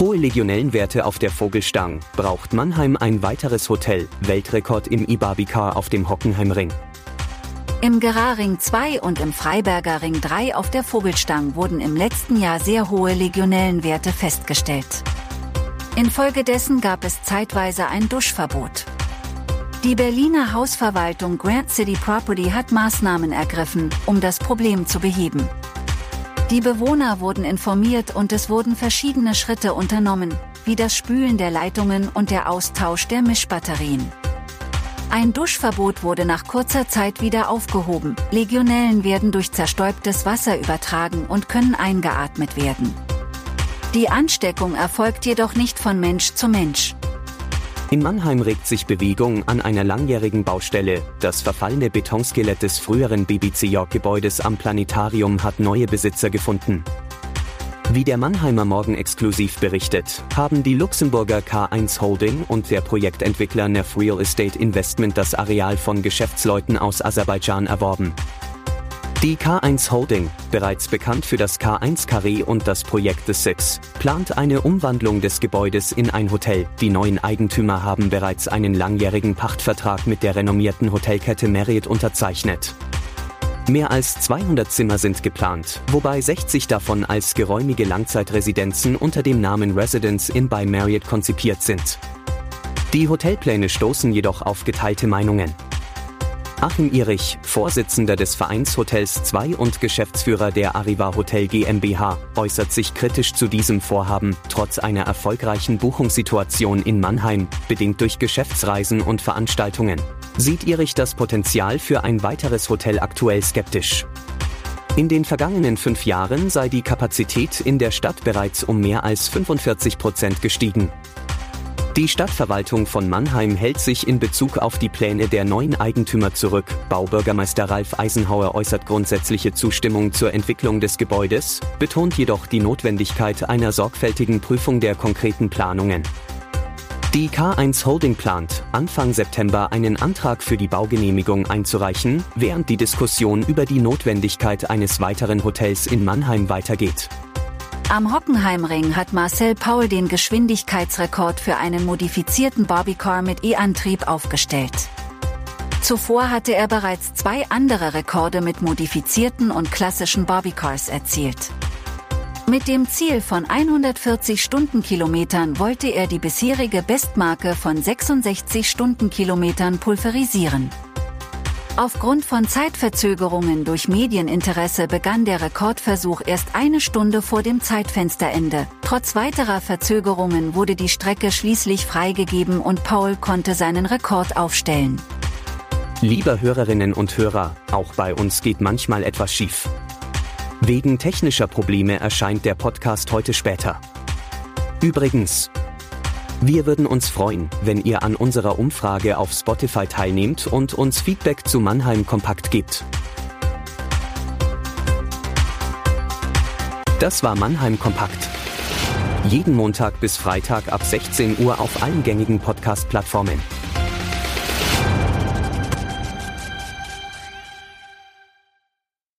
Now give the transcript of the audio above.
Hohe Legionellenwerte auf der Vogelstang. Braucht Mannheim ein weiteres Hotel? Weltrekord im E-Barbie-Car auf dem Hockenheimring. Im Geraring 2 und im Freiberger Ring 3 auf der Vogelstang wurden im letzten Jahr sehr hohe Legionellenwerte festgestellt. Infolgedessen gab es zeitweise ein Duschverbot. Die Berliner Hausverwaltung Grant City Property hat Maßnahmen ergriffen, um das Problem zu beheben. Die Bewohner wurden informiert und es wurden verschiedene Schritte unternommen, wie das Spülen der Leitungen und der Austausch der Mischbatterien. Ein Duschverbot wurde nach kurzer Zeit wieder aufgehoben. Legionellen werden durch zerstäubtes Wasser übertragen und können eingeatmet werden. Die Ansteckung erfolgt jedoch nicht von Mensch zu Mensch. In Mannheim regt sich Bewegung an einer langjährigen Baustelle. Das verfallene Betonskelett des früheren BBC York-Gebäudes am Planetarium hat neue Besitzer gefunden. Wie der Mannheimer Morgen exklusiv berichtet, haben die Luxemburger K1 Holding und der Projektentwickler Nef Real Estate Investment das Areal von Geschäftsleuten aus Aserbaidschan erworben. Die K1 Holding, bereits bekannt für das K1 Carré und das Projekt The Six, plant eine Umwandlung des Gebäudes in ein Hotel. Die neuen Eigentümer haben bereits einen langjährigen Pachtvertrag mit der renommierten Hotelkette Marriott unterzeichnet. Mehr als 200 Zimmer sind geplant, wobei 60 davon als geräumige Langzeitresidenzen unter dem Namen Residence Inn by Marriott konzipiert sind. Die Hotelpläne stoßen jedoch auf geteilte Meinungen. Achim Irich, Vorsitzender des Vereins Hotels 2 und Geschäftsführer der Arriva Hotel GmbH, äußert sich kritisch zu diesem Vorhaben, trotz einer erfolgreichen Buchungssituation in Mannheim, bedingt durch Geschäftsreisen und Veranstaltungen. Sieht Irich das Potenzial für ein weiteres Hotel aktuell skeptisch. In den vergangenen fünf Jahren sei die Kapazität in der Stadt bereits um mehr als 45 Prozent gestiegen. Die Stadtverwaltung von Mannheim hält sich in Bezug auf die Pläne der neuen Eigentümer zurück. Baubürgermeister Ralf Eisenhauer äußert grundsätzliche Zustimmung zur Entwicklung des Gebäudes, betont jedoch die Notwendigkeit einer sorgfältigen Prüfung der konkreten Planungen. Die K1 Holding plant, Anfang September einen Antrag für die Baugenehmigung einzureichen, während die Diskussion über die Notwendigkeit eines weiteren Hotels in Mannheim weitergeht. Am Hockenheimring hat Marcel Paul den Geschwindigkeitsrekord für einen modifizierten Bobbycar mit E-Antrieb aufgestellt. Zuvor hatte er bereits zwei andere Rekorde mit modifizierten und klassischen Bobbycars erzielt. Mit dem Ziel von 140 Stundenkilometern wollte er die bisherige Bestmarke von 66 Stundenkilometern pulverisieren. Aufgrund von Zeitverzögerungen durch Medieninteresse begann der Rekordversuch erst eine Stunde vor dem Zeitfensterende. Trotz weiterer Verzögerungen wurde die Strecke schließlich freigegeben und Paul konnte seinen Rekord aufstellen. Lieber Hörerinnen und Hörer, auch bei uns geht manchmal etwas schief. Wegen technischer Probleme erscheint der Podcast heute später. Übrigens, wir würden uns freuen, wenn ihr an unserer Umfrage auf Spotify teilnehmt und uns Feedback zu Mannheim Kompakt gebt. Das war Mannheim Kompakt. Jeden Montag bis Freitag ab 16 Uhr auf allen gängigen Podcast-Plattformen.